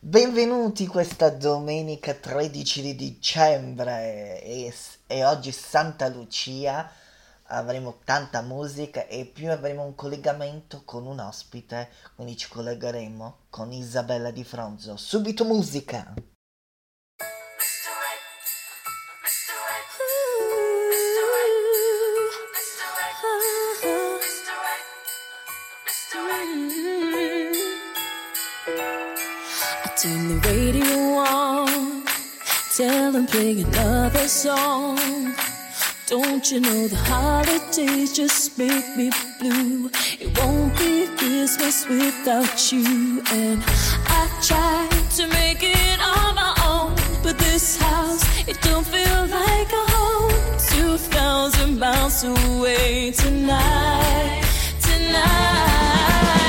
Benvenuti questa domenica 13 di dicembre e, e oggi Santa Lucia, avremo tanta musica e più avremo un collegamento con un ospite, quindi ci collegheremo con Isabella Di Fronzo. Subito musica! Tell them play another song. Don't you know the holidays just make me blue? It won't be Christmas without you. And I tried to make it on my own, but this house, it don't feel like a home. Two thousand miles away tonight, tonight.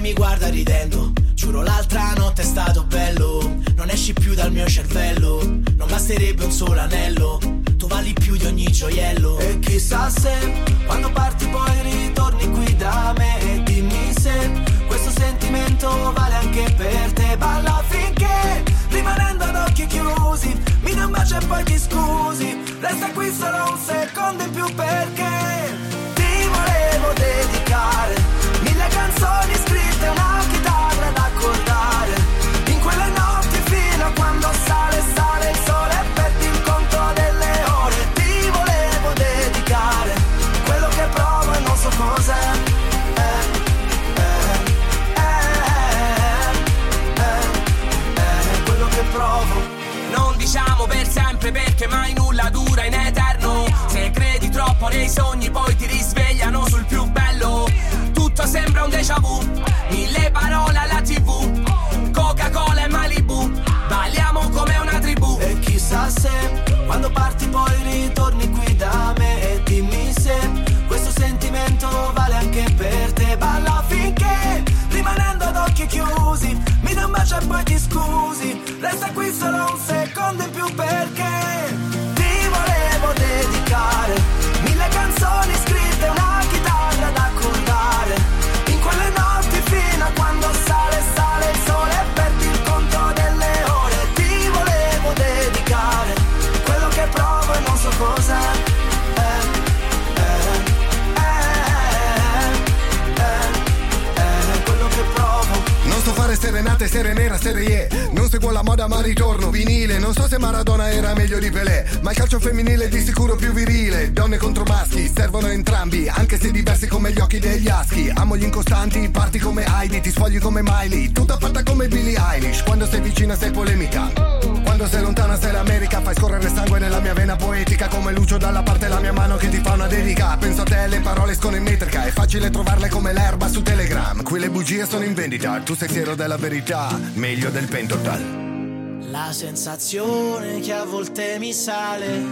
Mi guarda ridendo. Giuro l'altra notte è stato bello, non esci più dal mio cervello. Non basterebbe un solo anello, tu vali più di ogni gioiello. E chissà se quando parti poi ritorni qui da me e dimmi se questo sentimento vale anche per te. Balla finché rimanendo ad occhi chiusi mi un bacio e poi ti scusi Resta qui solo un secondo in più perché déjà vu Mille parole alla tv Coca-Cola e Malibu. Balliamo come una tribù. E chissà se Non seguo la moda ma ritorno. Vinile Non so se Maradona era meglio di Pelé Ma il calcio femminile è di sicuro più virile. Donne contro maschi, servono entrambi Anche se diversi come gli occhi degli aschi. Amo gli incostanti, parti come Heidi Ti sfogli come Miley, tutta fatta come Billie Eilish. Quando sei vicina sei polemica. Quando sei lontana sei l'America. Fai scorrere sangue nella mia vena poetica Come Lucio dalla parte la mia mano che ti fa una dedica. Penso a te, le parole escono in metrica È facile trovarle come l'erba su Telegram. Qui le bugie sono in vendita Tu sei fiero della verità Meglio del pentotal La sensazione che a volte mi sale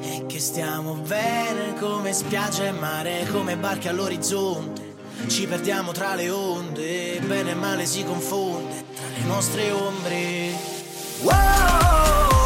è che stiamo bene come spiaggia e mare, come barche all'orizzonte. Ci perdiamo tra le onde, bene e male si confonde tra le nostre ombre. Wow!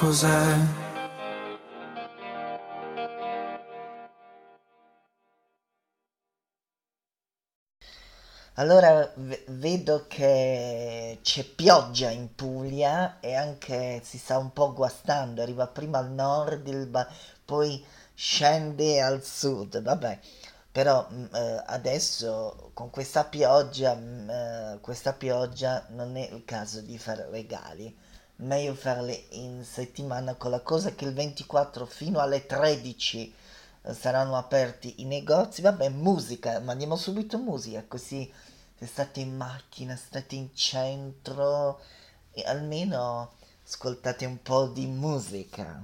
Cos'è. Allora vedo che c'è pioggia in Puglia e anche si sta un po' guastando, arriva prima al nord, ba- poi scende al sud, vabbè. Però mh, eh, adesso con questa pioggia, mh, eh, questa pioggia non è il caso di fare regali, meglio farli in settimana con la cosa che il 24 fino alle 13 eh, saranno aperti i negozi. Vabbè, musica, mandiamo subito musica, così se state in macchina, state in centro e almeno ascoltate un po' di musica.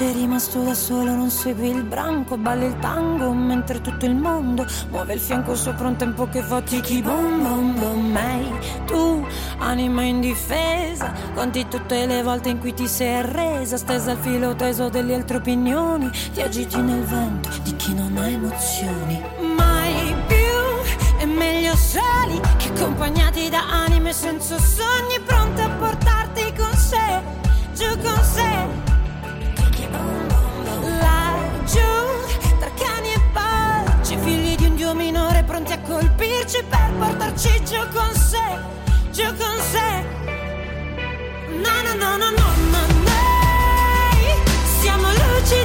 Sei rimasto da solo, non segui il branco, balli il tango mentre tutto il mondo muove il fianco sopra un tempo che fa tiki bom bom bom. Ehi, tu anima indifesa, conti tutte le volte in cui ti sei arresa, stesa al filo teso delle altre opinioni, ti agiti nel vento di chi non ha emozioni. Mai più è meglio soli che accompagnati da anime senza sogni pronte a portarti con sé, giù con sé. Pronti a colpirci per portarci giù con sé, giù con sé. No, no, no, no, no, no, noi siamo luci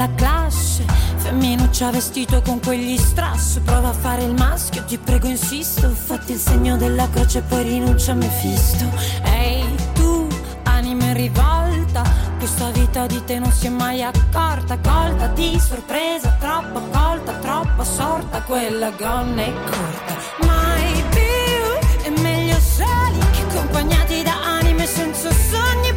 della classe, femminuccia vestito con quegli strass, prova a fare il maschio, ti prego insisto, fatti il segno della croce poi rinuncia a Mefisto. Ehi tu, anima in rivolta, questa vita di te non si è mai accorta, colta di sorpresa, troppo colta, troppo sorta, quella gonna è corta. Mai più è meglio soli che accompagnati da anime senza sogni,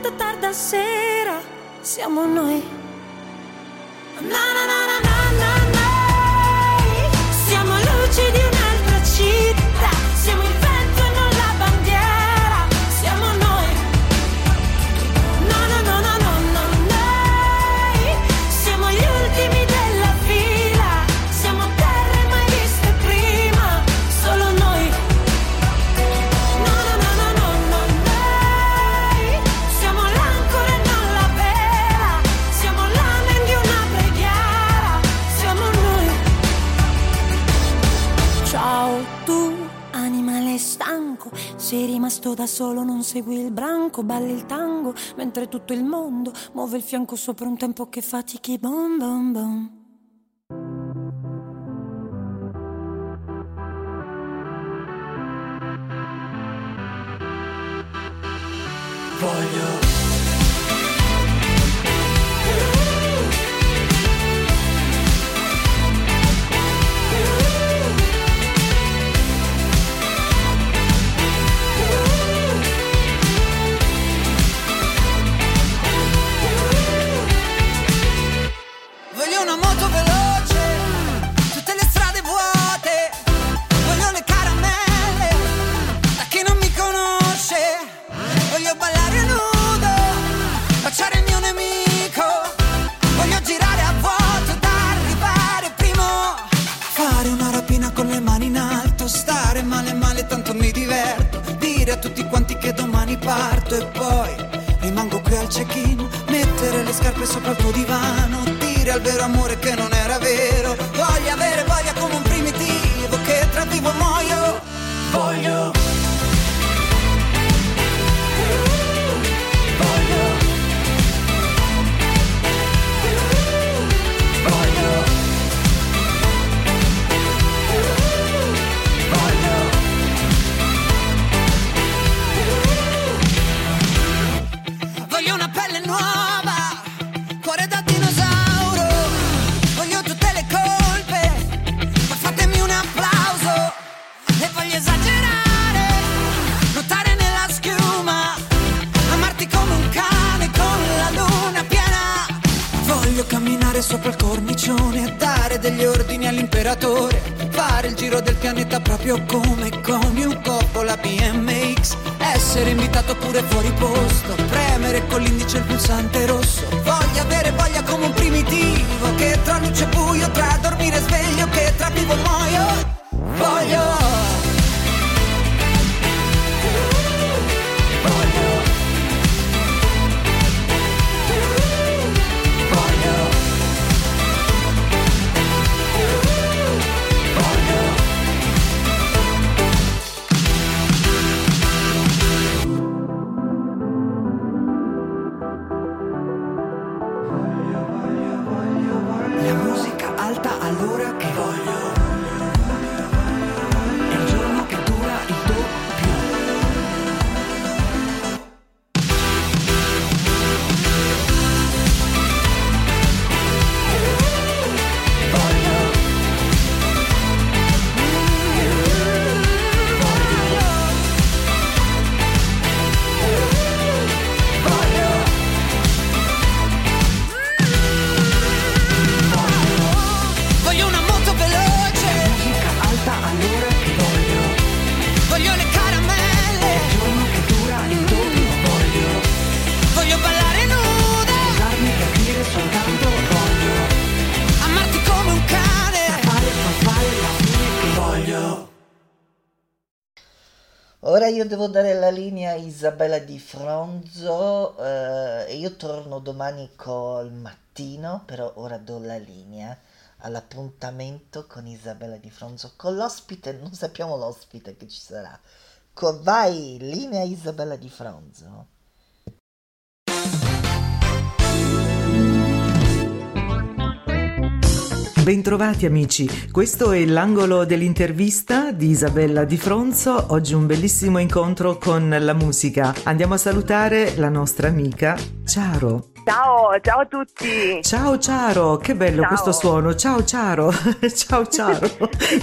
aperte tarda sera, siamo noi. Solo, non segui il branco, balli il tango, mentre tutto il mondo muove il fianco sopra un tempo che fatichi bom bom bom. Voglio scarpe sopra il tuo divano, dire al vero amore che non era vero. Del pianeta proprio come coni un corpo la BMX Essere invitato pure fuori posto Premere con l'indice il pulsante rosso. Voglio avere voglia come un primitivo Che tra luce e buio, tra dormire e sveglio Che tra vivo e muoio. Voglio Ora io devo dare la linea a Isabella Di Fronzo eh, io torno domani col mattino, però ora do la linea all'appuntamento con Isabella Di Fronzo, con l'ospite, non sappiamo l'ospite che ci sarà. Co- vai, linea Isabella Di Fronzo. Bentrovati amici, questo è l'angolo dell'intervista di Isabella Di Fronzo, oggi un bellissimo incontro con la musica. Andiamo a salutare la nostra amica Ciaro. Ciao, ciao a tutti. Ciao Ciaro, che bello Ciao. questo suono, ciao Ciaro, ciao Ciaro.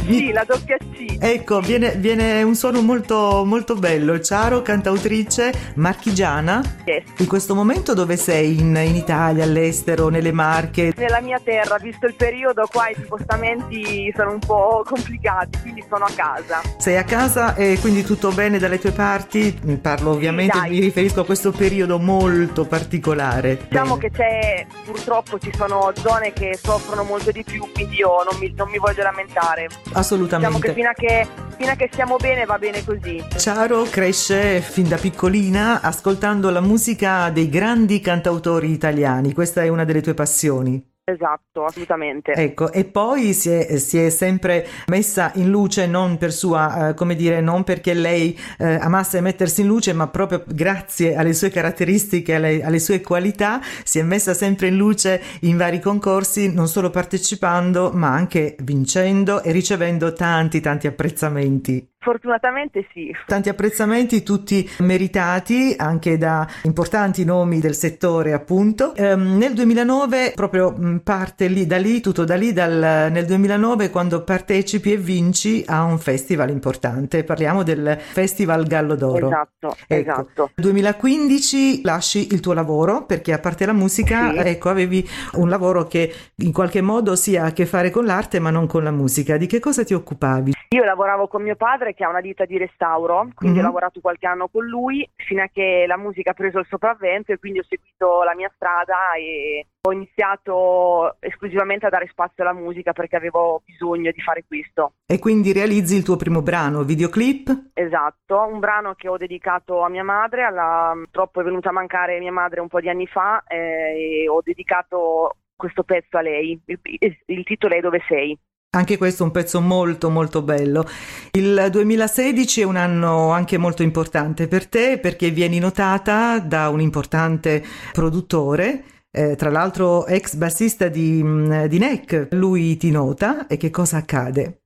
Sì, la doppia C. Ecco, viene, viene un suono molto, molto bello. Ciaro, cantautrice marchigiana. Yes. In questo momento dove sei? In, in Italia, all'estero, nelle Marche? Nella mia terra, visto il periodo, qua i spostamenti sono un po' complicati, quindi sono a casa. Sei a casa e quindi tutto bene dalle tue parti? Parlo ovviamente, dai. mi riferisco a questo periodo molto particolare. Diciamo Bene. che c'è, purtroppo ci sono zone che soffrono molto di più, quindi io non mi, non mi voglio lamentare. Diciamo Assolutamente. che fino a che, fino a che stiamo bene va bene così. Ciaro cresce fin da piccolina ascoltando la musica dei grandi cantautori italiani, questa è una delle tue passioni. Esatto, assolutamente. Ecco, e poi si è, si è sempre messa in luce non per sua, eh, come dire, non perché lei eh, amasse mettersi in luce, ma proprio grazie alle sue caratteristiche, alle, alle sue qualità, si è messa sempre in luce in vari concorsi, non solo partecipando, ma anche vincendo e ricevendo tanti, tanti apprezzamenti. Fortunatamente sì. Tanti apprezzamenti, tutti meritati anche da importanti nomi del settore, appunto. Ehm, nel 2009, proprio mh, parte lì, da lì, tutto da lì, dal, nel 2009, quando partecipi e vinci a un festival importante. Parliamo del Festival Gallo d'Oro. Esatto, Ecco. esatto. 2015 lasci il tuo lavoro perché a parte la musica, Sì. ecco, avevi un lavoro che in qualche modo sia a che fare con l'arte ma non con la musica. Di che cosa ti occupavi? Io lavoravo con mio padre che ha una ditta di restauro, quindi Mhm. ho lavorato qualche anno con lui fino a che la musica ha preso il sopravvento e quindi ho seguito la mia strada e ho iniziato esclusivamente a dare spazio alla musica perché avevo bisogno di fare questo. E quindi realizzi il tuo primo brano, videoclip? Esatto, un brano che ho dedicato a mia madre, alla- purtroppo è venuta a mancare mia madre un po' di anni fa eh, e ho dedicato questo pezzo a lei. Il, il titolo è Dove sei? Anche questo è un pezzo molto molto bello. Il 2016 è un anno anche molto importante per te perché vieni notata da un importante produttore, eh, tra l'altro ex bassista di, mm, di NEC. Lui ti nota e che cosa accade?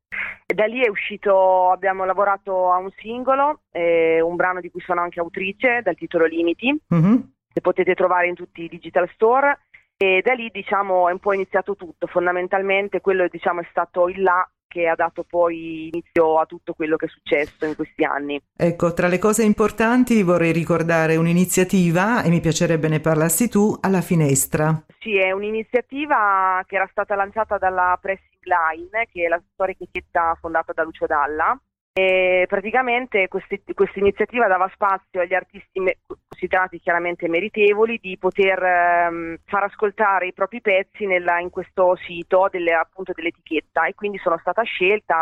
Da lì è uscito, abbiamo lavorato a un singolo, eh, un brano di cui sono anche autrice, dal titolo Limiti, Mhm. che potete trovare in tutti i digital store. E da lì diciamo è un po' iniziato tutto, fondamentalmente quello diciamo è stato il là che ha dato poi inizio a tutto quello che è successo in questi anni. Ecco, tra le cose importanti vorrei ricordare un'iniziativa, e mi piacerebbe ne parlassi tu, alla finestra. Sì, è un'iniziativa che era stata lanciata dalla Pressing Line, che è la storica etichetta fondata da Lucio Dalla. E praticamente questa iniziativa dava spazio agli artisti considerati chiaramente meritevoli di poter ehm, far ascoltare i propri pezzi nella- in questo sito delle- appunto dell'etichetta e quindi sono stata scelta,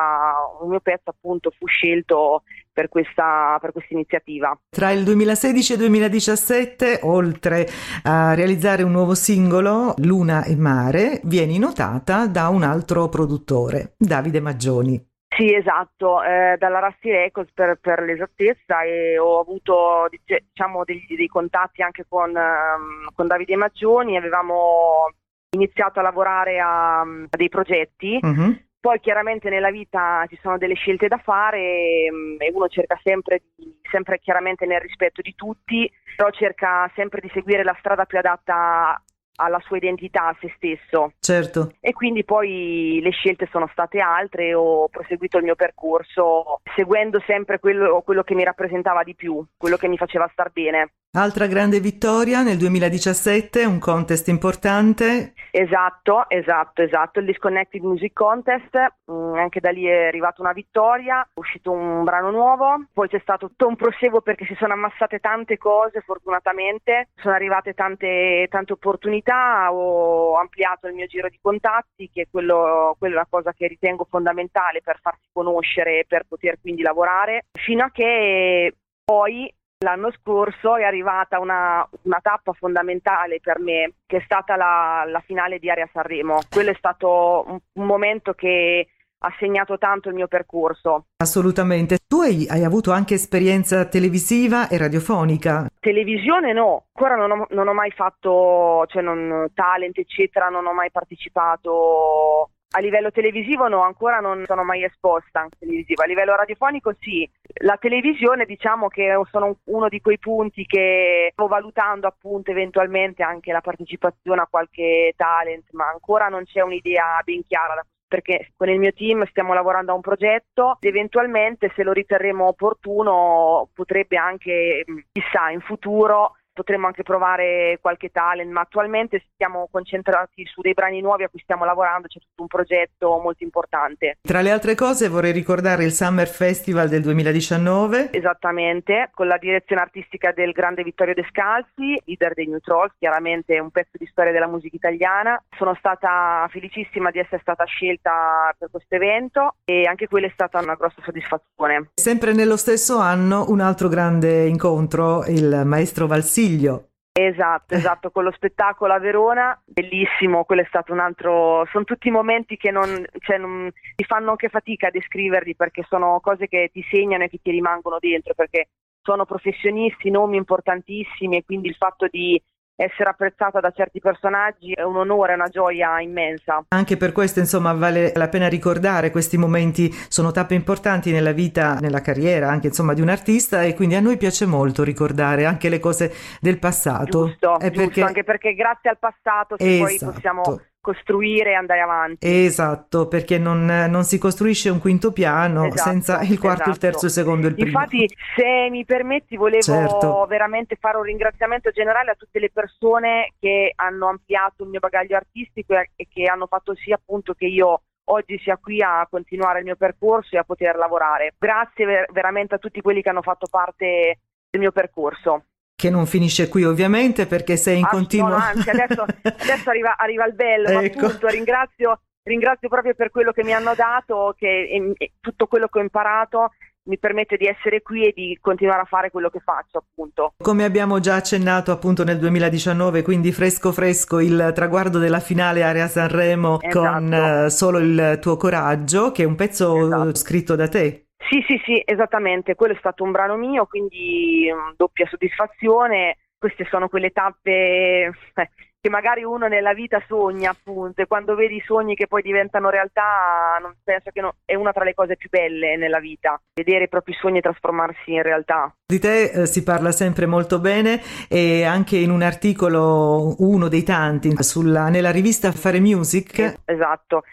un mio pezzo appunto fu scelto per questa, per questa iniziativa. Tra il 2016 e il 2017, oltre a realizzare un nuovo singolo, Luna e Mare, vieni notata da un altro produttore, Davide Maggioni. Sì, esatto, eh, dalla Rusty Records per, per l'esattezza e ho avuto diciamo, degli- dei contatti anche con, ehm, con Davide Maggioni, avevamo iniziato a lavorare a, a dei progetti, Mhm. poi chiaramente nella vita ci sono delle scelte da fare e, e uno cerca sempre, di, sempre chiaramente nel rispetto di tutti, però cerca sempre di seguire la strada più adatta alla sua identità, a se stesso Certo. e quindi poi le scelte sono state altre, ho proseguito il mio percorso seguendo sempre quello, quello che mi rappresentava di più, quello che mi faceva star bene. Altra grande vittoria nel 2017, un contest importante. Esatto, esatto, esatto, il Disconnected Music Contest, mm, anche da lì è arrivata una vittoria, è uscito un brano nuovo, poi c'è stato tutto un proseguo perché si sono ammassate tante cose fortunatamente, sono arrivate tante, tante opportunità, ho ampliato il mio giro di contatti che è quello, quella è una cosa che ritengo fondamentale per farsi conoscere e per poter quindi lavorare, fino a che poi L'anno scorso è arrivata una, una tappa fondamentale per me, che è stata la, la finale di Aria Sanremo. Quello è stato un, un momento che ha segnato tanto il mio percorso. Assolutamente. Tu hai, hai avuto anche esperienza televisiva e radiofonica. Televisione no, ancora non ho, non ho mai fatto, cioè non, talent eccetera, non ho mai partecipato. A livello televisivo no, ancora non sono mai esposta. A livello radiofonico sì. La televisione diciamo che sono uno di quei punti che sto valutando appunto eventualmente anche la partecipazione a qualche talent, ma ancora non c'è un'idea ben chiara da perché con il mio team stiamo lavorando a un progetto ed eventualmente se lo riterremo opportuno potrebbe anche, chissà, in futuro potremmo anche provare qualche talent, ma attualmente siamo concentrati su dei brani nuovi a cui stiamo lavorando, c'è tutto un progetto molto importante. Tra le altre cose vorrei ricordare il Summer Festival del 2019. Esattamente, con la direzione artistica del grande Vittorio Descalzi, leader dei New Trolls, chiaramente un pezzo di storia della musica italiana. Sono stata felicissima di essere stata scelta per questo evento e anche quella è stata una grossa soddisfazione. Sempre nello stesso anno un altro grande incontro, il maestro Valsiglio. Esatto, esatto, con lo spettacolo a Verona, bellissimo, quello è stato un altro, sono tutti momenti che non, cioè, non ti fanno anche fatica a descriverli perché sono cose che ti segnano e che ti rimangono dentro perché sono professionisti, nomi importantissimi e quindi il fatto di essere apprezzata da certi personaggi è un onore, una gioia immensa. Anche per questo, insomma, vale la pena ricordare questi momenti, sono tappe importanti nella vita, nella carriera anche insomma di un artista e quindi a noi piace molto ricordare anche le cose del passato. Giusto, È giusto, anche perché grazie al passato se poi Esatto. possiamo costruire e andare avanti. Esatto, perché non, non si costruisce un quinto piano Esatto, senza il quarto, il esatto. terzo, il secondo e il primo. Infatti, se mi permetti, volevo Certo. veramente fare un ringraziamento generale a tutte le persone che hanno ampliato il mio bagaglio artistico e e che hanno fatto sì appunto che io oggi sia qui a continuare il mio percorso e a poter lavorare. Grazie ver- veramente a tutti quelli che hanno fatto parte del mio percorso. Che non finisce qui ovviamente perché sei in Ah, continuo... no, anzi, adesso, adesso arriva, arriva il bello, Ecco. appunto ringrazio, ringrazio proprio per quello che mi hanno dato, che e- e tutto quello che ho imparato mi permette di essere qui e di continuare a fare quello che faccio, appunto. Come abbiamo già accennato appunto nel 2019, quindi fresco fresco il traguardo della finale Area Sanremo Esatto. con eh, solo il tuo coraggio, che è un pezzo Esatto. scritto da te. Sì, sì, sì, esattamente, quello è stato un brano mio, quindi mm, doppia soddisfazione. Queste sono quelle tappe eh, che magari uno nella vita sogna, appunto, e quando vedi i sogni che poi diventano realtà, non penso che no- è una tra le cose più belle nella vita, vedere i propri sogni trasformarsi in realtà. Di te eh, si parla sempre molto bene e anche in un articolo, uno dei tanti, sulla- nella rivista Fare Music, Esatto.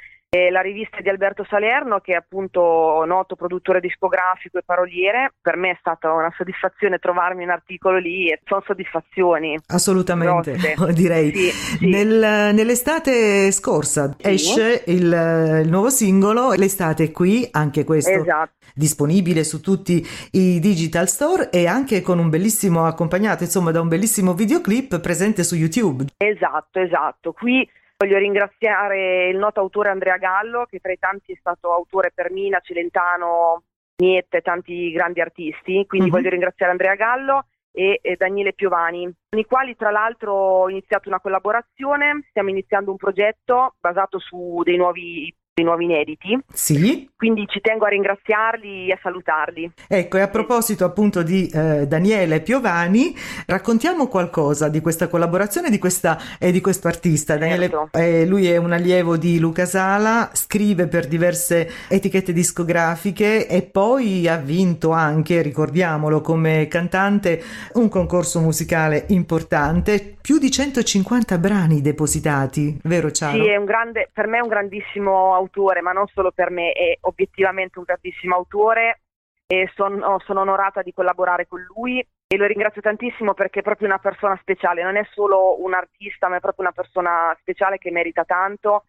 La rivista di Alberto Salerno, che è appunto noto produttore discografico e paroliere, per me è stata una soddisfazione trovarmi un articolo lì e sono soddisfazioni. Assolutamente, grosse. direi. Sì, sì. Nel- nell'estate scorsa Sì. esce il, il nuovo singolo, l'estate è qui, anche questo Esatto. disponibile su tutti i digital store e anche con un bellissimo accompagnato, insomma, da un bellissimo videoclip presente su YouTube. Esatto, esatto. Qui voglio ringraziare il noto autore Andrea Gallo, che tra i tanti è stato autore per Mina, Celentano, Niette tanti grandi artisti. Quindi Mhm. voglio ringraziare Andrea Gallo e, e Daniele Piovani, con i quali tra l'altro ho iniziato una collaborazione. Stiamo iniziando un progetto basato su dei nuovi, dei nuovi inediti. Sì, Quindi ci tengo a ringraziarli e a salutarli. ecco, e a proposito appunto di eh, Daniele Piovani, raccontiamo qualcosa di questa collaborazione di questa, e di questo artista. Daniele, Certo. eh, lui è un allievo di Luca Sala, scrive per diverse etichette discografiche e poi ha vinto anche, ricordiamolo, come cantante un concorso musicale importante, più di 150 brani depositati, vero Ciao? Sì, è un grande, per me è un grandissimo autore, ma non solo per me, è obiettivamente un grandissimo autore e sono, sono onorata di collaborare con lui e lo ringrazio tantissimo perché è proprio una persona speciale, non è solo un artista, ma è proprio una persona speciale che merita tanto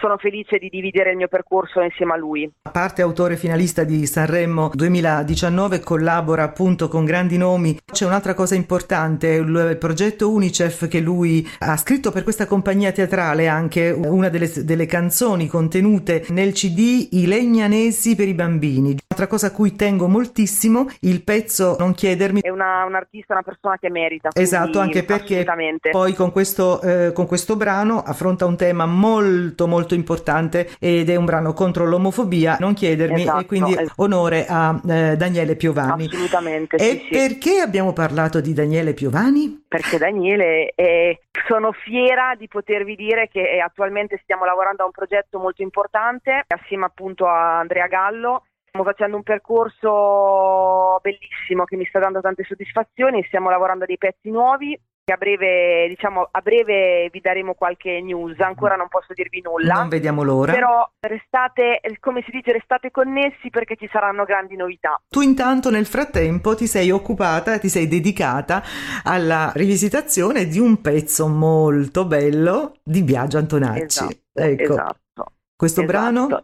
sono felice di dividere il mio percorso insieme a lui. A parte autore finalista di Sanremo 2019, collabora appunto con grandi nomi. C'è un'altra cosa importante, il progetto Unicef che lui ha scritto per questa compagnia teatrale, anche una delle, delle canzoni contenute nel CD I Legnanesi per i bambini. Un'altra cosa a cui tengo moltissimo, il pezzo Non chiedermi. È una, un artista, una persona che merita. Esatto, anche perché poi con questo, eh, con questo brano affronta un tema molto molto importante ed è un brano contro l'omofobia, non chiedermi, Esatto, e quindi esatto. onore a eh, Daniele Piovani. Assolutamente, E sì, sì. perché abbiamo parlato di Daniele Piovani? perché Daniele è- sono fiera di potervi dire che eh, attualmente stiamo lavorando a un progetto molto importante assieme appunto a Andrea Gallo. Stiamo facendo un percorso bellissimo che mi sta dando tante soddisfazioni, stiamo lavorando a dei pezzi nuovi a breve, diciamo, a breve vi daremo qualche news, ancora non posso dirvi nulla. Non vediamo l'ora. Però restate, come si dice, restate connessi perché ci saranno grandi novità. Tu intanto nel frattempo ti sei occupata, ti sei dedicata alla rivisitazione di un pezzo molto bello di Biagio Antonacci. Esatto, ecco, esatto. questo Esatto. brano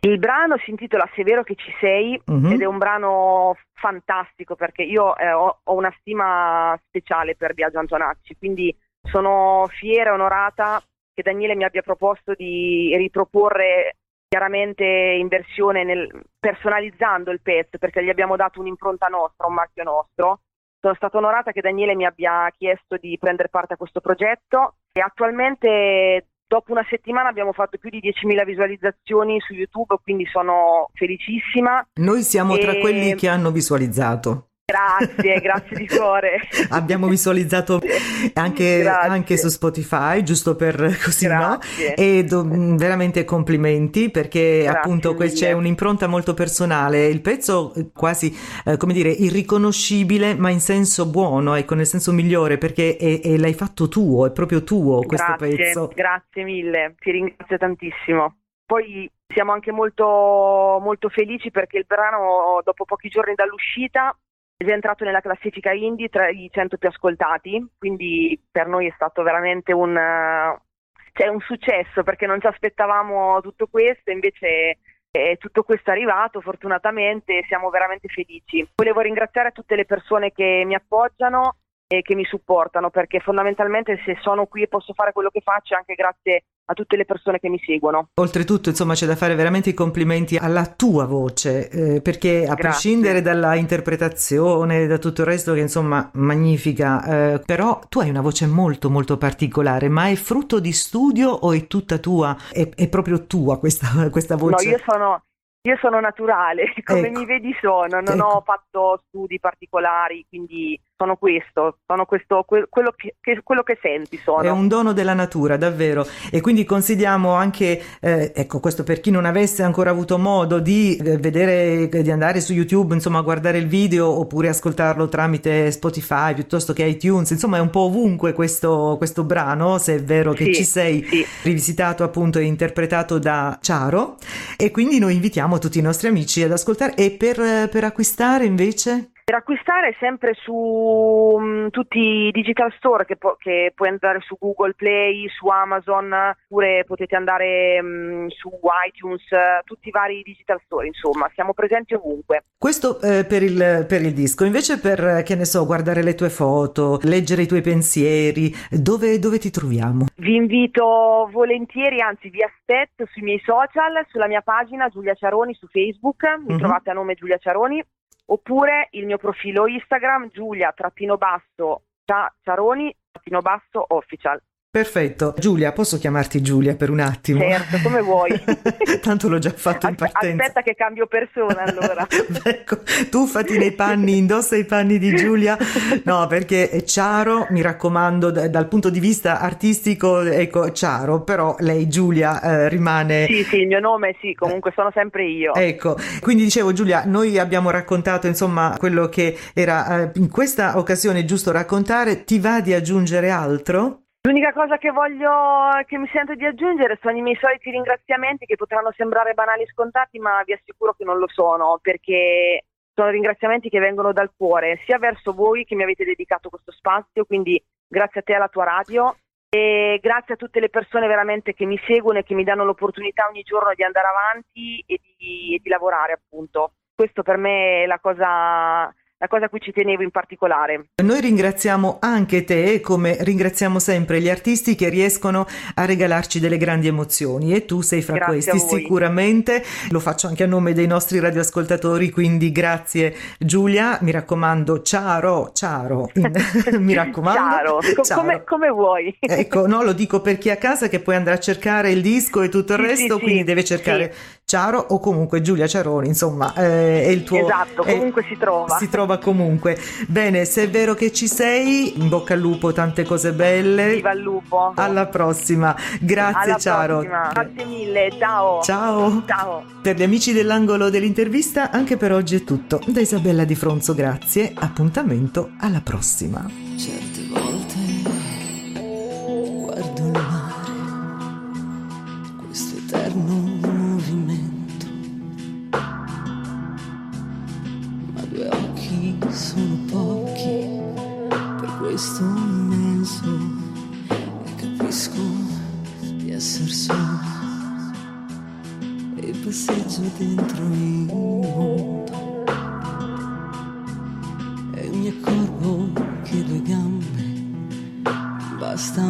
Il brano si intitola Se è vero che ci sei Mhm. ed è un brano fantastico perché io eh, ho, ho una stima speciale per Biagio Antonacci, quindi sono fiera e onorata che Daniele mi abbia proposto di riproporre chiaramente in versione nel- personalizzando il pezzo perché gli abbiamo dato un'impronta nostra, un marchio nostro. Sono stata onorata che Daniele mi abbia chiesto di prendere parte a questo progetto e attualmente dopo una settimana abbiamo fatto più di 10.000 visualizzazioni su YouTube, quindi sono felicissima. noi siamo tra E- quelli che hanno visualizzato. Grazie, grazie di cuore. Abbiamo visualizzato anche, anche su Spotify, giusto per così, no? Grazie. E do- mh, veramente complimenti perché Grazie appunto mille. c'è un'impronta molto personale. Il pezzo eh, quasi, eh, come dire, irriconoscibile, ma in senso buono, ecco, nel senso migliore, perché è- è- l'hai fatto tuo, è proprio tuo questo grazie, pezzo. grazie mille, ti ringrazio tantissimo. Poi siamo anche molto, molto felici perché il brano, dopo pochi giorni dall'uscita, è entrato nella classifica indie tra i 100 più ascoltati, quindi per noi è stato veramente un, cioè un successo perché non ci aspettavamo tutto questo, invece eh, tutto questo è arrivato fortunatamente siamo veramente felici. Volevo ringraziare tutte le persone che mi appoggiano e che mi supportano perché fondamentalmente se sono qui e posso fare quello che faccio è anche grazie a tutte le persone che mi seguono. Oltretutto, insomma, c'è da fare veramente i complimenti alla tua voce, eh, perché a Grazie. prescindere dalla interpretazione, da tutto il resto, che insomma, magnifica, eh, però tu hai una voce molto, molto particolare, ma è frutto di studio o è tutta tua? È, è proprio tua questa, questa No, voce? io sono, io sono naturale, come Ecco. mi vedi sono, non Ecco. ho fatto studi particolari, quindi sono questo, sono questo, que- quello, che, quello che senti sono. È un dono della natura, davvero. E quindi consigliamo anche, eh, ecco, questo per chi non avesse ancora avuto modo di eh, vedere, di andare su YouTube, insomma, guardare il video oppure ascoltarlo tramite Spotify piuttosto che iTunes, insomma, è un po' ovunque questo, questo brano, se è vero che Sì, ci sei, sì. rivisitato appunto e interpretato da Ciaro. E quindi noi invitiamo tutti i nostri amici ad ascoltare. E per, per acquistare invece? Per acquistare sempre su mm, tutti i digital store che, pu- che puoi andare su Google Play, su Amazon, oppure potete andare mm, su iTunes, tutti i vari digital store, insomma, siamo presenti ovunque. Questo eh, per, il, per il disco, invece per, che ne so, guardare le tue foto, leggere i tuoi pensieri, dove, dove ti troviamo? Vi invito volentieri, anzi vi aspetto sui miei social, sulla mia pagina Giulia Ciaroni su Facebook, mi Mhm. trovate a nome Giulia Ciaroni, oppure il mio profilo Instagram Giulia-basso Cia- Ciaroni basso official. Perfetto. Giulia, posso chiamarti Giulia per un attimo? Certo, come vuoi. Tanto l'ho già fatto in partenza. Aspetta che cambio persona allora. ecco, tuffati nei panni, indossa i panni di Giulia. No, perché è Ciaro, mi raccomando, d- dal punto di vista artistico, ecco, Ciaro, però lei Giulia eh, rimane Sì, sì, il mio nome sì, comunque sono sempre io. Ecco, quindi dicevo Giulia, noi abbiamo raccontato insomma quello che era eh, in questa occasione giusto raccontare, ti va di aggiungere altro? L'unica cosa che voglio, che mi sento di aggiungere sono i miei soliti ringraziamenti che potranno sembrare banali e scontati, ma vi assicuro che non lo sono, perché sono ringraziamenti che vengono dal cuore, sia verso voi che mi avete dedicato questo spazio, quindi grazie a te e alla tua radio e grazie a tutte le persone veramente che mi seguono e che mi danno l'opportunità ogni giorno di andare avanti e di, e di lavorare appunto. Questo per me è la cosa, la cosa a cui ci tenevo in particolare. Noi ringraziamo anche te, come ringraziamo sempre gli artisti che riescono a regalarci delle grandi emozioni e tu sei fra Grazie questi sicuramente. Lo faccio anche a nome dei nostri radioascoltatori, quindi grazie Giulia, mi raccomando, ciao, ciao, mi raccomando. Ciao, co- ciao. Come, come vuoi. Ecco, no, lo dico per chi è a casa che poi andrà a cercare il disco e tutto il Sì, resto, sì, quindi sì, deve cercare Ciaro o comunque Giulia Ciaroni, insomma, eh, è il tuo... Esatto, è- comunque si trova. Si trova comunque. Bene, se è vero che ci sei, in bocca al lupo, tante cose belle. Viva il lupo. Alla prossima. Grazie Alla Ciaro. prossima. Grazie mille, ciao. Ciao. Ciao. Per gli amici dell'angolo dell'intervista, anche per oggi è tutto. Da Isabella Di Fronzo, grazie. Appuntamento alla prossima. Certe volte sono pochi per questo immenso e capisco di essere solo. E passeggio dentro il mondo. E mi accorgo che due gambe bastano